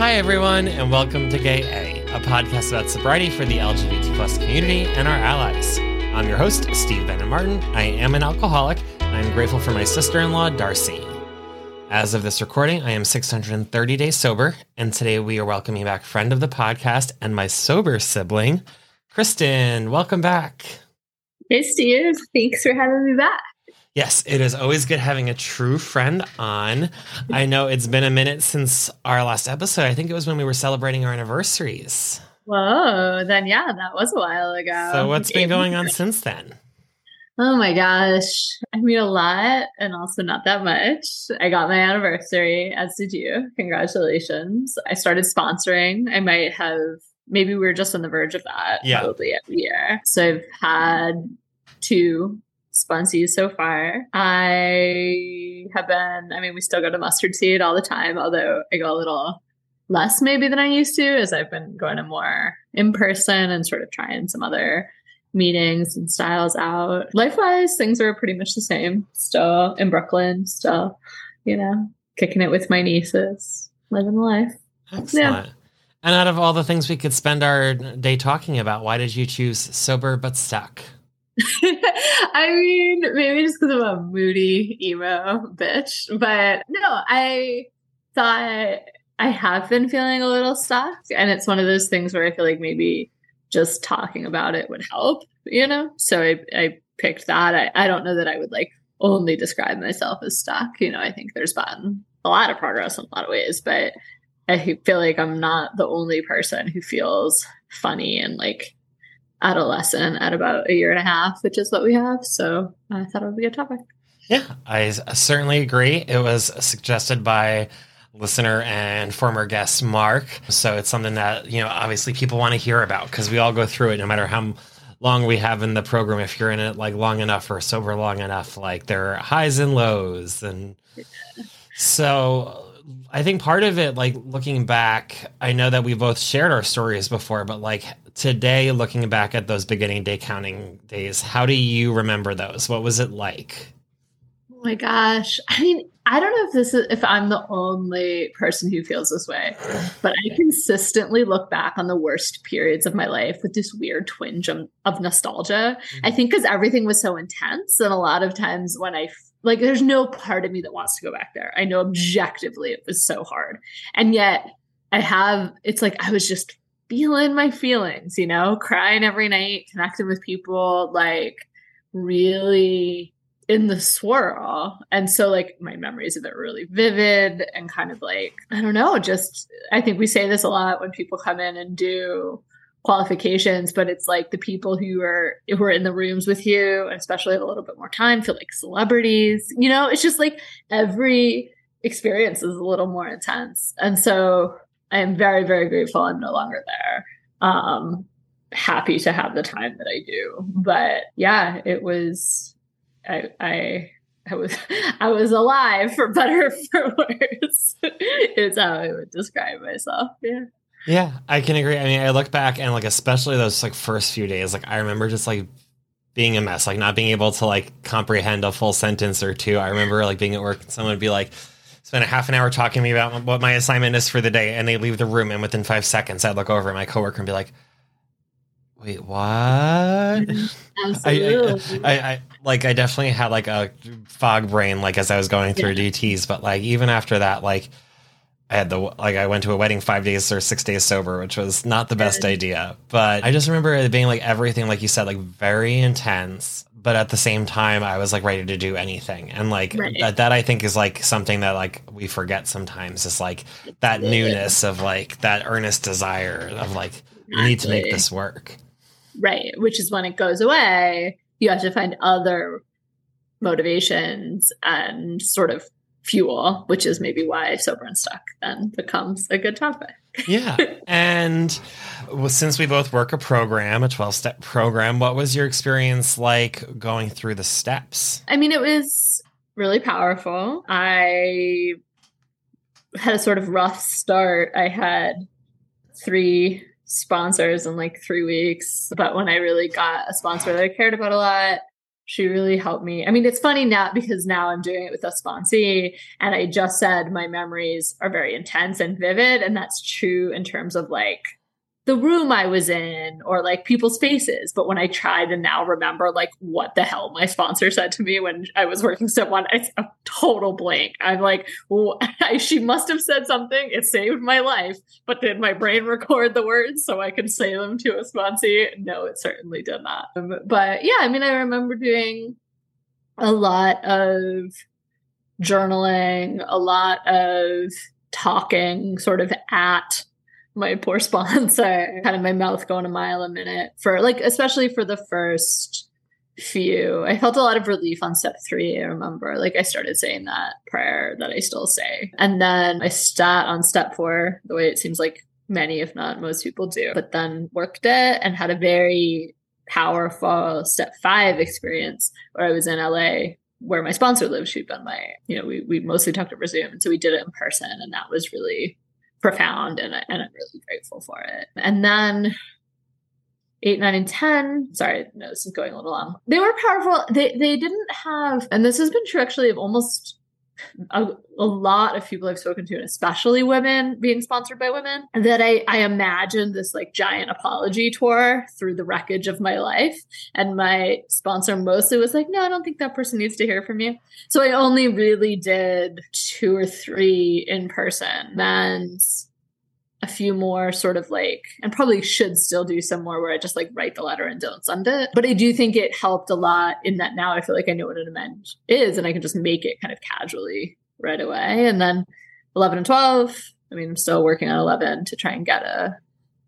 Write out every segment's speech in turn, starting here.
Hi, everyone, and welcome to Gay A, a podcast about sobriety for the LGBT plus community and our allies. I'm your host, Steve Bannon Martin. I am an alcoholic. And I'm grateful for my sister in law, Darcy. As of this recording, I am 630 days sober, and today we are welcoming back friend of the podcast and my sober sibling, Kristen. Welcome back. Hey, Steve. Thanks for having me back. Yes, it is always good having a true friend on. I know it's been a minute since our last episode. I think it was when we were celebrating our anniversaries. Whoa, then yeah, that was a while ago. So, what's been going on since then? Oh my gosh. I mean, a lot and also not that much. I got my anniversary, as did you. Congratulations. I started sponsoring. I might have, maybe we were just on the verge of that yeah. probably every year. So, I've had two sponsees so far. I have been, I mean, we still go to mustard seed all the time, although I go a little less maybe than I used to as I've been going to more in person and sort of trying some other meetings and styles out. Life wise, things are pretty much the same. Still in Brooklyn, still, you know, kicking it with my nieces, living the life. Excellent. Yeah. And out of all the things we could spend our day talking about, why did you choose sober but stuck? I mean, maybe just because I'm a moody emo bitch, but no, I thought I have been feeling a little stuck, and it's one of those things where I feel like maybe just talking about it would help, you know. So I I picked that. I, I don't know that I would like only describe myself as stuck. You know, I think there's been a lot of progress in a lot of ways, but I feel like I'm not the only person who feels funny and like adolescent at about a year and a half, which is what we have. So I thought it would be a topic. Yeah, I certainly agree. It was suggested by listener and former guest Mark. So it's something that, you know, obviously people want to hear about because we all go through it no matter how long we have in the program. If you're in it like long enough or sober long enough, like there are highs and lows. And so I think part of it, like looking back, I know that we both shared our stories before, but like today, looking back at those beginning day counting days, how do you remember those? What was it like? Oh my gosh. I mean, I don't know if this is if I'm the only person who feels this way, but I consistently look back on the worst periods of my life with this weird twinge of, of nostalgia. Mm-hmm. I think because everything was so intense, and a lot of times when I like, there's no part of me that wants to go back there. I know objectively it was so hard, and yet I have. It's like I was just feeling my feelings, you know, crying every night, connecting with people, like really in the swirl. And so like my memories of it are really vivid and kind of like, I don't know, just I think we say this a lot when people come in and do qualifications, but it's like the people who are who are in the rooms with you, especially have a little bit more time, feel like celebrities. You know, it's just like every experience is a little more intense. And so I am very, very grateful I'm no longer there. Um, happy to have the time that I do. But yeah, it was I I I was I was alive for better or for worse. is how I would describe myself. Yeah. Yeah, I can agree. I mean, I look back and like especially those like first few days, like I remember just like being a mess, like not being able to like comprehend a full sentence or two. I remember like being at work and someone would be like, spend a half an hour talking to me about what my assignment is for the day, and they leave the room, and within five seconds, I'd look over at my coworker and be like, "Wait, what?" Absolutely. I, I, I, like I definitely had like a fog brain, like as I was going through yeah. DTS, but like even after that, like I had the like I went to a wedding five days or six days sober, which was not the best idea. But I just remember it being like everything, like you said, like very intense. But at the same time, I was like ready to do anything, and like Right. that, that I think is like something that like we forget sometimes is like that newness of like that earnest desire of like we need to make this work. Right. Which is when it goes away, you have to find other motivations and sort of fuel, which is maybe why sober and stuck then becomes a good topic. Yeah. and well, since we both work a program, a 12 step program, what was your experience like going through the steps? I mean, it was really powerful. I had a sort of rough start. I had three sponsors in like three weeks. But when I really got a sponsor that I cared about a lot, she really helped me. I mean, it's funny now because now I'm doing it with a sponsee. And I just said my memories are very intense and vivid. And that's true in terms of like the room I was in or like people's faces. But when I try to now remember like what the hell my sponsor said to me when I was working step one, it's a total blank. I'm like, well, she must have said something. It saved my life. But did my brain record the words so I could say them to a sponsee? No, it certainly did not. Um, But yeah, I mean, I remember doing a lot of journaling, a lot of talking sort of at my poor sponsor, kind of my mouth going a mile a minute for like, especially for the first few. I felt a lot of relief on step three. I remember, like, I started saying that prayer that I still say. And then I sat on step four, the way it seems like many, if not most people do, but then worked it and had a very powerful step five experience where I was in LA where my sponsor lives. She'd been my, you know, we, we mostly talked over Zoom. And so we did it in person. And that was really profound. And, and I'm really grateful for it. And then eight, nine, and 10, sorry, no, this is going a little long. They were powerful. They, they didn't have, and this has been true actually of almost a, a lot of people I've spoken to, and especially women being sponsored by women, that I, I imagined this like giant apology tour through the wreckage of my life. And my sponsor mostly was like, no, I don't think that person needs to hear from you. So I only really did two or three in person. And a few more sort of like, and probably should still do some more where I just like write the letter and don't send it. But I do think it helped a lot in that now I feel like I know what an amend is and I can just make it kind of casually right away. And then 11 and 12, I mean, I'm still working on 11 to try and get a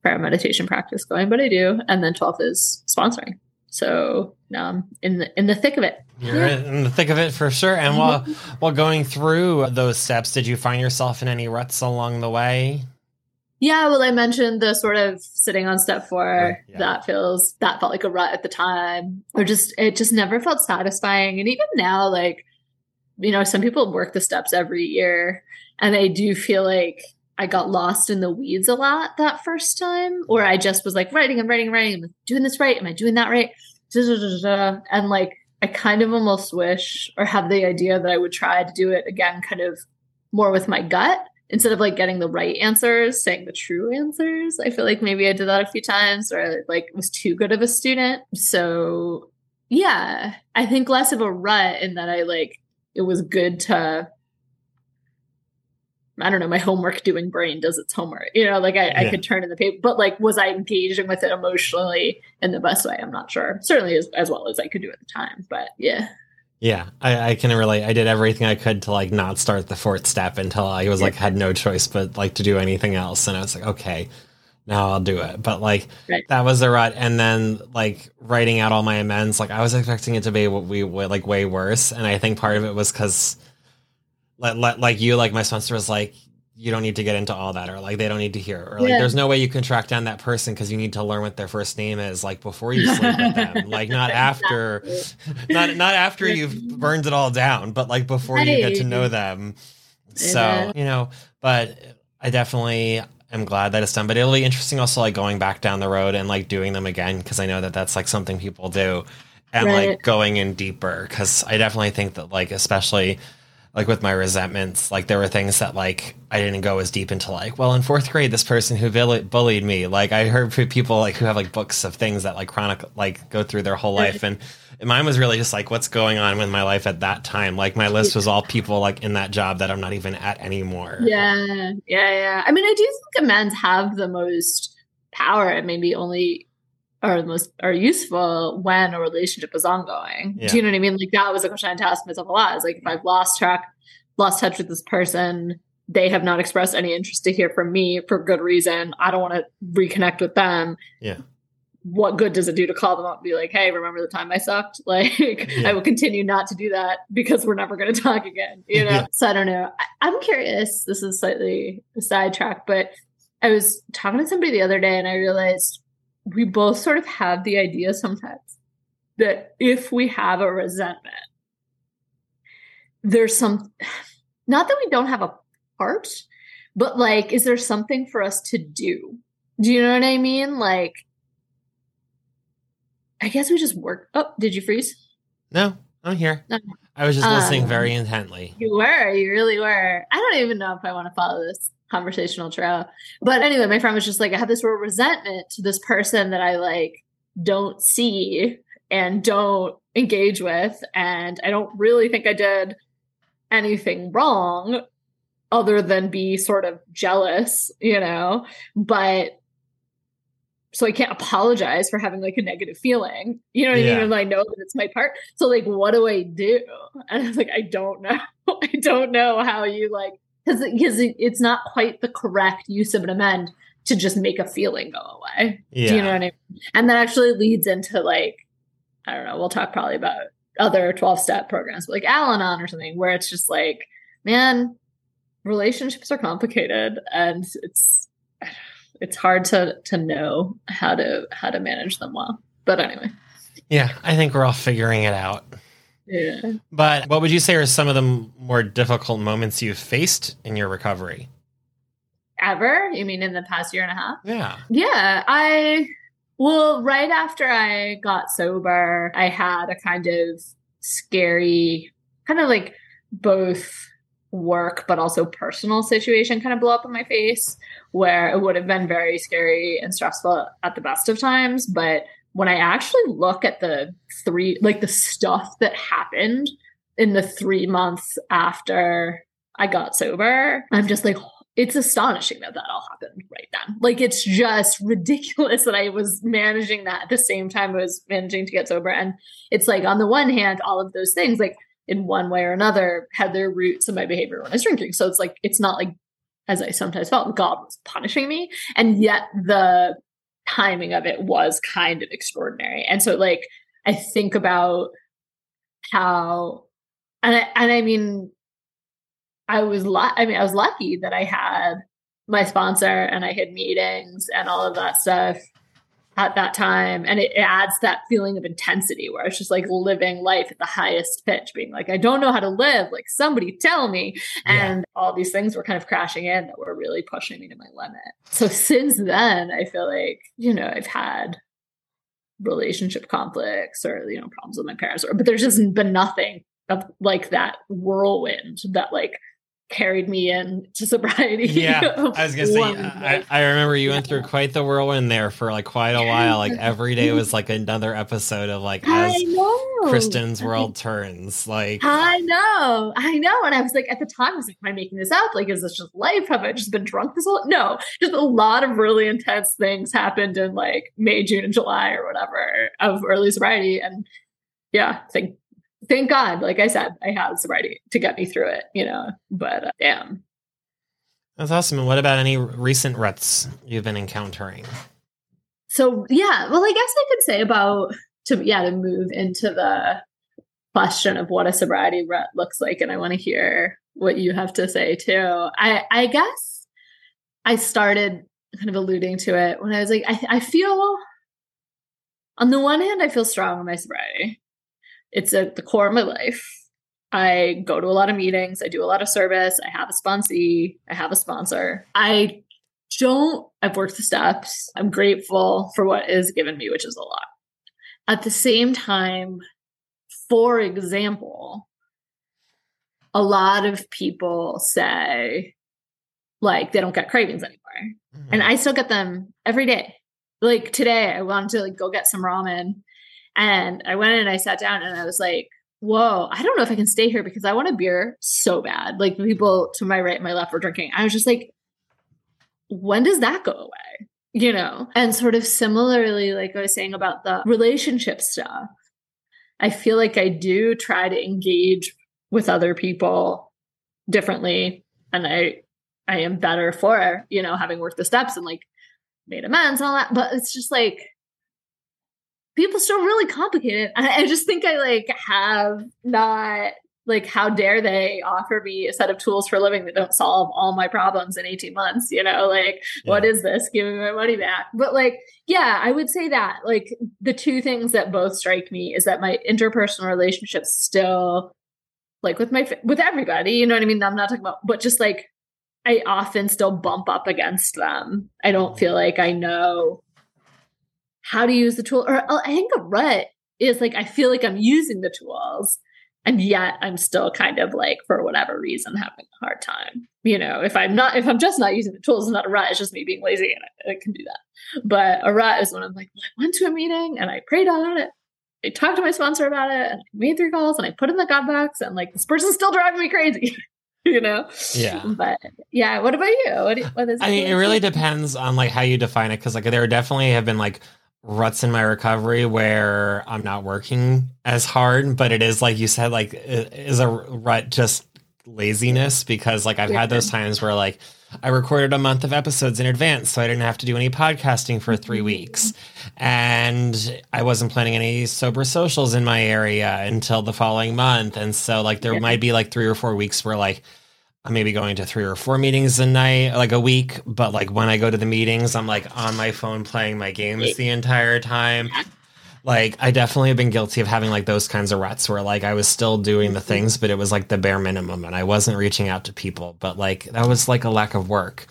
prayer meditation practice going, but I do. And then 12 is sponsoring. So now I'm in the in the thick of it. You're Yeah. in the thick of it for sure. And while mm-hmm. while going through those steps, did you find yourself in any ruts along the way? Yeah, well, I mentioned the sort of sitting on step four. Right, yeah. That feels that felt like a rut at the time, or just it just never felt satisfying. And even now, like you know, some people work the steps every year, and I do feel like I got lost in the weeds a lot that first time, or I just was like writing I'm writing writing. Am doing this right? Am I doing that right? And like I kind of almost wish or have the idea that I would try to do it again, kind of more with my gut instead of like getting the right answers, saying the true answers. I feel like maybe I did that a few times or like was too good of a student. So yeah, I think less of a rut in that I like it was good to I don't know, my homework doing brain does its homework. You know, like I, I could turn in the paper, but like was I engaging with it emotionally in the best way? I'm not sure. Certainly as, as well as I could do at the time. But yeah. Yeah, I, I can relate. I did everything I could to like not start the fourth step until I was like had no choice but like to do anything else, and I was like, okay, now I'll do it. But like Right. that was a rut, and then like writing out all my amends, like I was expecting it to be what we would like way worse, and I think part of it was because like like you, like my sponsor was like. You don't need to get into all that, or like they don't need to hear, or like Yeah. there's no way you can track down that person because you need to learn what their first name is, like before you sleep with them, like not after not not after you've burned it all down, but like before you get to know them. So Amen. you know, but I definitely am glad that it's done. But it'll be interesting also like going back down the road and like doing them again because I know that that's like something people do, and Right. like going in deeper because I definitely think that like especially like with my resentments, like there were things that like I didn't go as deep into like, well, in fourth grade, this person who bullied me, like I heard people like who have like books of things that like chronic, like go through their whole life. And, mine was really just like, what's going on with my life at that time? Like my list was all people like in that job that I'm not even at anymore. Yeah. Yeah. Yeah. I mean, I do think amends have the most power and maybe only are the most are useful when a relationship is ongoing. Yeah. Do you know what I mean? Like that was a question I had to ask myself a lot. Is like if I've lost track, lost touch with this person, they have not expressed any interest to hear from me for good reason. I don't want to reconnect with them. Yeah. What good does it do to call them up and be like, hey, remember the time I sucked? Like, yeah. I will continue not to do that because we're never going to talk again, you know? Yeah. So I don't know. I, I'm curious. This is slightly a sidetrack, but I was talking to somebody the other day and I realized we both sort of have the idea sometimes that if we have a resentment, there's some, not that we don't have a part, but like, is there something for us to do? Do you know what I mean? Like, I guess we just work. Oh, did you freeze? No, I'm here. No. I was just listening um, very intently. You were, you really were. I don't even know if I want to follow this conversational trail. But anyway, my friend was just like, I have this real resentment to this person that I like don't see and don't engage with. And I don't really think I did anything wrong other than be sort of jealous, you know? But so I can't apologize for having like a negative feeling. You know what yeah. I mean? And I know that it's my part. So like what do I do? And I was like, I don't know. I don't know how you like because because it's not quite the correct use of an amend to just make a feeling go away. Yeah. Do you know what I mean? And that actually leads into like I don't know. We'll talk probably about other twelve step programs, but like Al-Anon or something, where it's just like, man, relationships are complicated, and it's it's hard to to know how to how to manage them well. But anyway. Yeah, I think we're all figuring it out. Yeah. But what would you say are some of the more difficult moments you've faced in your recovery? Ever? You mean in the past year and a half? Yeah. Yeah. I, well, right after I got sober, I had a kind of scary, kind of like both work but also personal situation kind of blow up in my face where it would have been very scary and stressful at the best of times but when I actually look at the three, like the stuff that happened in the three months after I got sober, I'm just like, it's astonishing that that all happened right then. Like, it's just ridiculous that I was managing that at the same time I was managing to get sober. And it's like, on the one hand, all of those things, like, in one way or another, had their roots in my behavior when I was drinking. So it's like, it's not like, as I sometimes felt, God was punishing me. And yet the timing of it was kind of extraordinary. And so like I think about how and I and I mean I was lu- I mean I was lucky that I had my sponsor and I had meetings and all of that stuff at that time. And it, adds that feeling of intensity where it's just like living life at the highest pitch, being like, I don't know how to live. Like, somebody tell me. And yeah. all these things were kind of crashing in that were really pushing me to my limit. So since then, I feel like, you know, I've had relationship conflicts or, you know, problems with my parents, or, but there's just been nothing of like that whirlwind that like carried me in to sobriety. Yeah, I was gonna say. I, I, remember you went through quite the whirlwind there for like quite a while. Like every day was like another episode of like as Kristen's world turns. Like I know, I know. And I was like, at the time, I was like, "Am I making this up? Like, is this just life? Have I just been drunk this whole?" No, just a lot of really intense things happened in like May, June, and July or whatever of early sobriety, and yeah, thank thank God, like I said, I have sobriety to get me through it, you know, but uh, damn. That's awesome. And what about any recent ruts you've been encountering? So, yeah, well, I guess I could say about to, yeah, to move into the question of what a sobriety rut looks like. And I want to hear what you have to say too. I, I guess I started kind of alluding to it when I was like, I, I feel on the one hand, I feel strong in my sobriety it's at the core of my life. I go to a lot of meetings. I do a lot of service. I have a sponsee. I have a sponsor. I don't, I've worked the steps. I'm grateful for what is given me, which is a lot. At the same time, for example, a lot of people say like they don't get cravings anymore. Mm-hmm. And I still get them every day. Like today I wanted to like go get some ramen and I went and I sat down and I was like, whoa, I don't know if I can stay here because I want a beer so bad. Like people to my right, and my left were drinking. I was just like, when does that go away? You know? And sort of similarly, like I was saying about the relationship stuff, I feel like I do try to engage with other people differently. And I I am better for, you know, having worked the steps and like made amends and all that. But it's just like people still really complicated. I, I just think I like have not like how dare they offer me a set of tools for living that don't solve all my problems in 18 months you know like yeah. what is this give me my money back but like yeah i would say that like the two things that both strike me is that my interpersonal relationships still like with my with everybody you know what i mean i'm not talking about but just like I often still bump up against them. I don't feel like I know how to use the tool. Or uh, I think a rut is like I feel like I'm using the tools, and yet I'm still kind of like for whatever reason having a hard time. You know, if I'm not if I'm just not using the tools, it's not a rut. It's just me being lazy, and I, I can do that. But a rut is when I'm like, well, I went to a meeting and I prayed on it. I talked to my sponsor about it and I made three calls and I put in the God box and like this person's still driving me crazy. you know yeah but yeah what about you what, what is it? i mean it really depends on like how you define it because like there definitely have been like ruts in my recovery where i'm not working as hard but it is like you said like is a rut just laziness because like i've yeah. had those times where like I recorded a month of episodes in advance, so I didn't have to do any podcasting for three mm-hmm. weeks. And I wasn't planning any sober socials in my area until the following month. And so, like, there yeah. might be like three or four weeks where, like, I'm maybe going to three or four meetings a night, like a week. But like when I go to the meetings, I'm like on my phone playing my games the entire time like I definitely have been guilty of having like those kinds of ruts where like I was still doing the mm-hmm. things, but it was like the bare minimum and I wasn't reaching out to people. But like that was like a lack of work.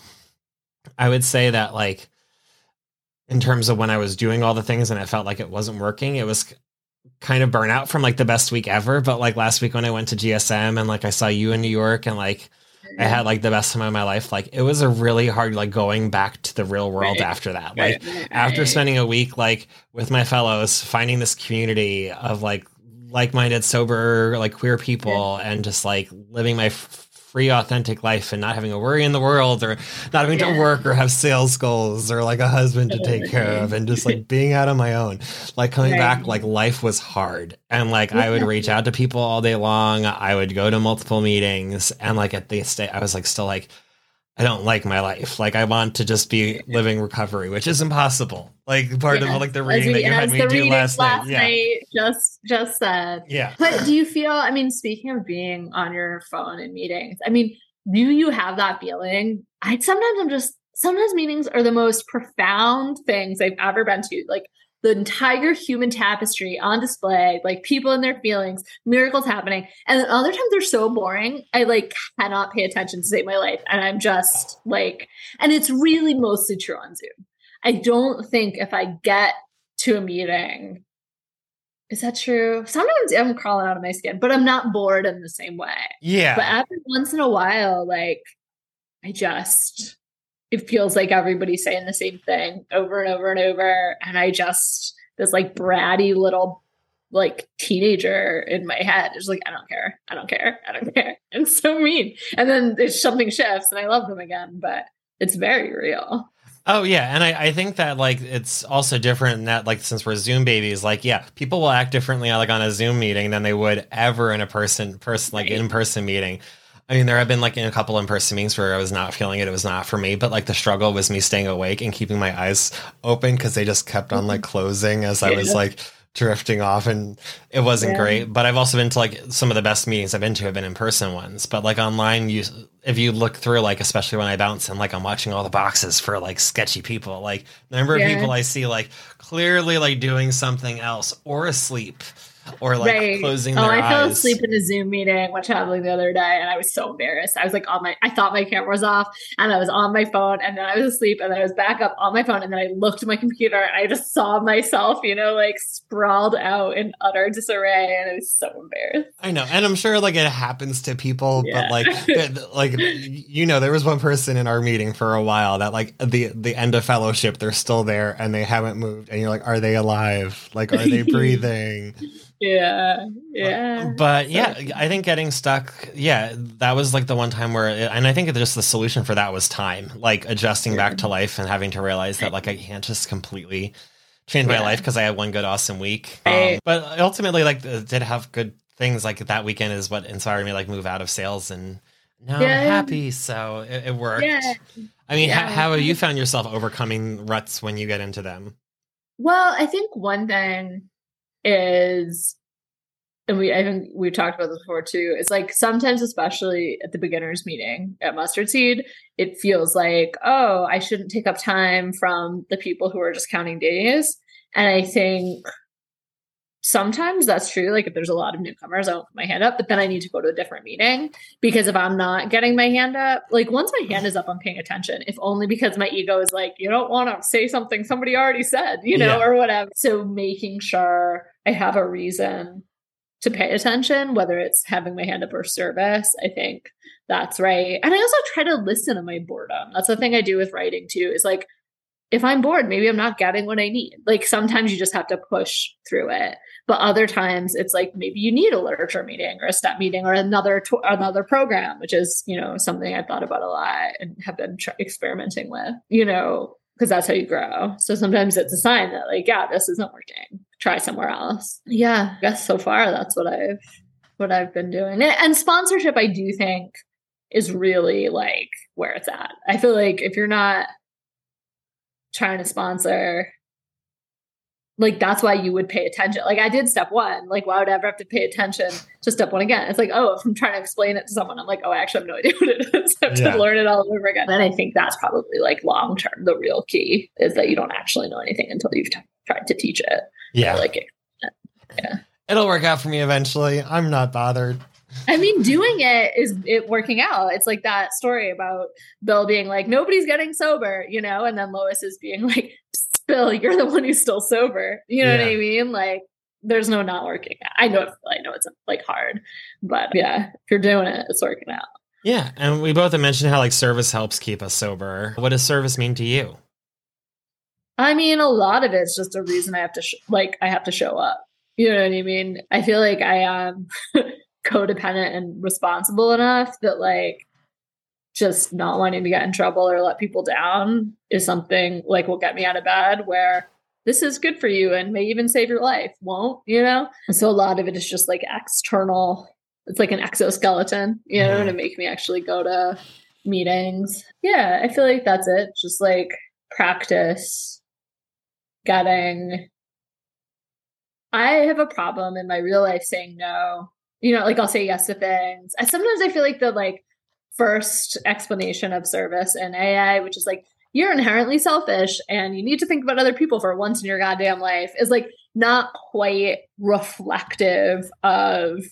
I would say that like in terms of when I was doing all the things and it felt like it wasn't working, it was kind of burnout from like the best week ever. But like last week when I went to GSM and like I saw you in New York and like I had like the best time of my life. Like it was a really hard like going back to the real world right. after that. Like right. after spending a week like with my fellows, finding this community of like like-minded, sober, like queer people, yeah. and just like living my free, authentic life and not having a worry in the world or not having yeah. to work or have sales goals or like a husband to take care of and just like being out on my own. Like coming right. back, like life was hard. And like. I would reach out to people all day long. I would go to multiple meetings and like at the state, I was like still like, I don't like my life. Like I want to just be living recovery, which is impossible. Like part yeah. of like the reading we, that you had me do last, last night. night. Just just said. Yeah. But do you feel I mean, speaking of being on your phone in meetings, I mean, do you have that feeling? I sometimes I'm just sometimes meetings are the most profound things I've ever been to. Like the entire human tapestry on display, like people and their feelings, miracles happening. And then other times they're so boring, I like cannot pay attention to save my life. And I'm just like, and it's really mostly true on Zoom. I don't think if I get to a meeting, is that true? Sometimes I'm crawling out of my skin, but I'm not bored in the same way. Yeah. But every once in a while, like I just it feels like everybody's saying the same thing over and over and over. And I just, this like bratty little like teenager in my head is like, I don't care. I don't care. I don't care. And so mean. And then there's something shifts and I love them again, but it's very real. Oh yeah, and I, I think that like it's also different in that like since we're Zoom babies, like yeah, people will act differently like on a Zoom meeting than they would ever in a person person like right. in person meeting. I mean, there have been like in a couple in person meetings where I was not feeling it. It was not for me, but like the struggle was me staying awake and keeping my eyes open because they just kept on like mm-hmm. closing as I was like drifting off and it wasn't yeah. great. But I've also been to like some of the best meetings I've been to have been in person ones. But like online, you if you look through like especially when I bounce and like I'm watching all the boxes for like sketchy people, like the number of people I see like clearly like doing something else or asleep or like right. closing oh, I fell asleep in a Zoom meeting when traveling the other day and I was so embarrassed. I was like on my I thought my camera was off and I was on my phone and then I was asleep and then I was back up on my phone and then I looked at my computer and I just saw myself, you know, like sprawled out in utter disarray and I was so embarrassed. I know. And I'm sure like it happens to people, yeah. but like like you know, there was one person in our meeting for a while that like the the end of fellowship, they're still there and they haven't moved and you're like, are they alive? Like are they breathing? Yeah yeah. but yeah i think getting stuck yeah that was like the one time where it, and i think just the solution for that was time like adjusting back to life and having to realize that like i can't just completely change my life because i had one good awesome week. Um, but ultimately like did have good things like that weekend is what inspired me like move out of sales and now yeah. i'm happy so it, it worked. Yeah. i mean how have you found yourself overcoming ruts when you get into them? Well i think one thing is and we I think we've talked about this before too. It's like sometimes, especially at the beginners meeting at Mustard Seed, it feels like, oh, I shouldn't take up time from the people who are just counting days. And I think sometimes that's true. Like if there's a lot of newcomers, I won't put my hand up, but then I need to go to a different meeting because if I'm not getting my hand up, like once my hand is up, I'm paying attention. If only because my ego is like, you don't want to say something somebody already said, you know, yeah. or whatever. So making sure I have a reason to pay attention, whether it's having my hand up or service, I think that's right. And I also try to listen to my boredom. That's the thing I do with writing too, is like if I'm bored, maybe I'm not getting what I need. Like sometimes you just have to push through it. But other times it's like maybe you need a literature meeting or a step meeting or another to- another program, which is, you know, something I thought about a lot and have been tr- experimenting with, you know, because that's how you grow. So sometimes it's a sign that like, yeah, this isn't working. Try somewhere else. Yeah, I guess so far that's what I've what I've been doing. And sponsorship I do think is really like where it's at. I feel like if you're not trying to sponsor like that's why you would pay attention. Like I did step one. Like why would I ever have to pay attention to step one again? It's like oh, if I'm trying to explain it to someone, I'm like oh, I actually have no idea what it is. I have yeah. to learn it all over again. And I think that's probably like long term. The real key is that you don't actually know anything until you've t- tried to teach it. Yeah, like it. Yeah, it'll work out for me eventually. I'm not bothered. I mean, doing it is it working out. It's like that story about Bill being like, nobody's getting sober, you know, and then Lois is being like, Bill, you're the one who's still sober. You know yeah. what I mean? Like, there's no not working. I know, I know it's like hard, but yeah, if you're doing it, it's working out. Yeah, and we both have mentioned how like service helps keep us sober. What does service mean to you? I mean, a lot of it's just a reason I have to sh- like I have to show up. You know what I mean? I feel like I am codependent and responsible enough that like just not wanting to get in trouble or let people down is something like will get me out of bed where this is good for you and may even save your life won't you know and so a lot of it is just like external it's like an exoskeleton you know to make me actually go to meetings yeah i feel like that's it just like practice getting i have a problem in my real life saying no. You know like i'll say yes to things. I, sometimes i feel like the like first explanation of service in AA, which is like you're inherently selfish and you need to think about other people for once in your goddamn life, is like not quite reflective of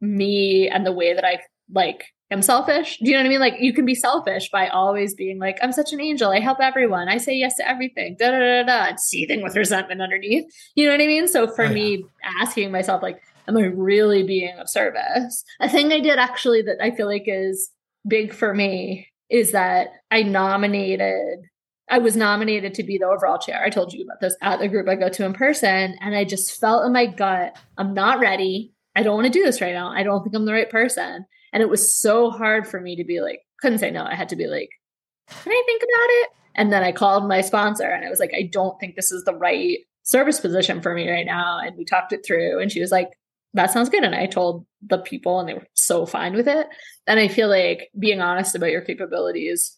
me and the way that I like am selfish. Do you know what I mean? Like you can be selfish by always being like, I'm such an angel. I help everyone. I say yes to everything. Da da da da. Seething with resentment underneath. You know what I mean? So for oh, yeah. me, asking myself like, am I really being of service? A thing I did actually that I feel like is big for me is that I nominated I was nominated to be the overall chair. I told you about this at the group I go to in person. And I just felt in my gut, I'm not ready. I don't want to do this right now. I don't think I'm the right person. And it was so hard for me to be like, couldn't say no. I had to be like, can I think about it? And then I called my sponsor and I was like, I don't think this is the right service position for me right now. And we talked it through. And she was like, that sounds good. And I told the people, and they were so fine with it. And I feel like being honest about your capabilities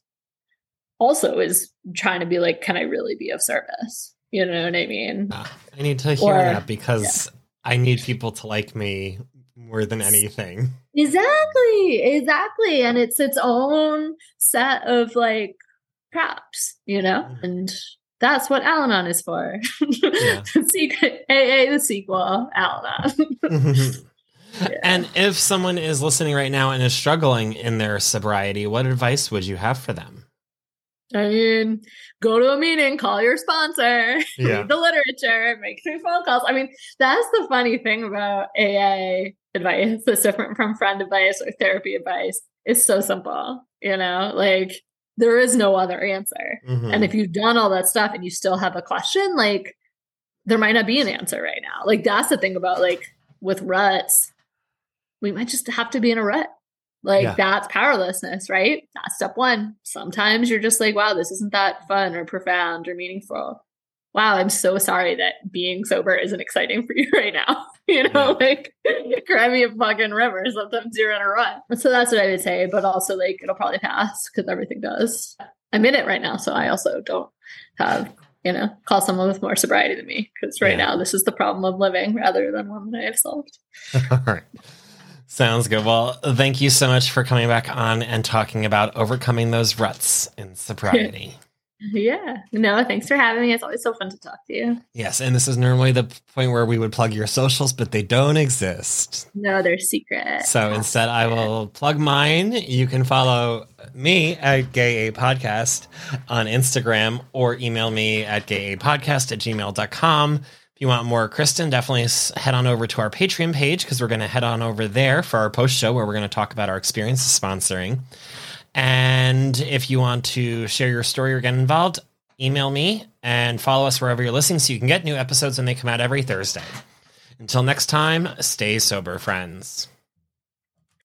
also is trying to be like, can I really be of service? You know what I mean? I need to hear or, that because yeah. I need people to like me more than anything. Exactly. Exactly. And it's its own set of like props, you know? Mm. And that's what Al Anon is for. Yeah. Secret AA, the sequel, Al Anon. yeah. And if someone is listening right now and is struggling in their sobriety, what advice would you have for them? I mean, go to a meeting, call your sponsor, yeah. read the literature, make three phone calls. I mean, that's the funny thing about AA advice that's different from friend advice or therapy advice. is so simple, you know, like there is no other answer. Mm-hmm. And if you've done all that stuff and you still have a question, like there might not be an answer right now. Like that's the thing about like with ruts, we might just have to be in a rut. Like yeah. that's powerlessness, right? That's step one. Sometimes you're just like, wow, this isn't that fun or profound or meaningful. Wow, I'm so sorry that being sober isn't exciting for you right now. you know, yeah. like cry me a fucking river. Sometimes you're in a rut. So that's what I would say. But also, like, it'll probably pass because everything does. I'm in it right now. So I also don't have, you know, call someone with more sobriety than me because right yeah. now this is the problem of living rather than one that I have solved. All right. Sounds good. Well, thank you so much for coming back on and talking about overcoming those ruts in sobriety. Yeah. No, thanks for having me. It's always so fun to talk to you. Yes. And this is normally the point where we would plug your socials, but they don't exist. No, they're secret. So instead, I will plug mine. You can follow me at Gay A Podcast on Instagram or email me at gayapodcast at gmail.com. If you want more Kristen, definitely head on over to our Patreon page because we're going to head on over there for our post show where we're going to talk about our experience sponsoring. And if you want to share your story or get involved, email me and follow us wherever you're listening so you can get new episodes when they come out every Thursday. Until next time, stay sober, friends.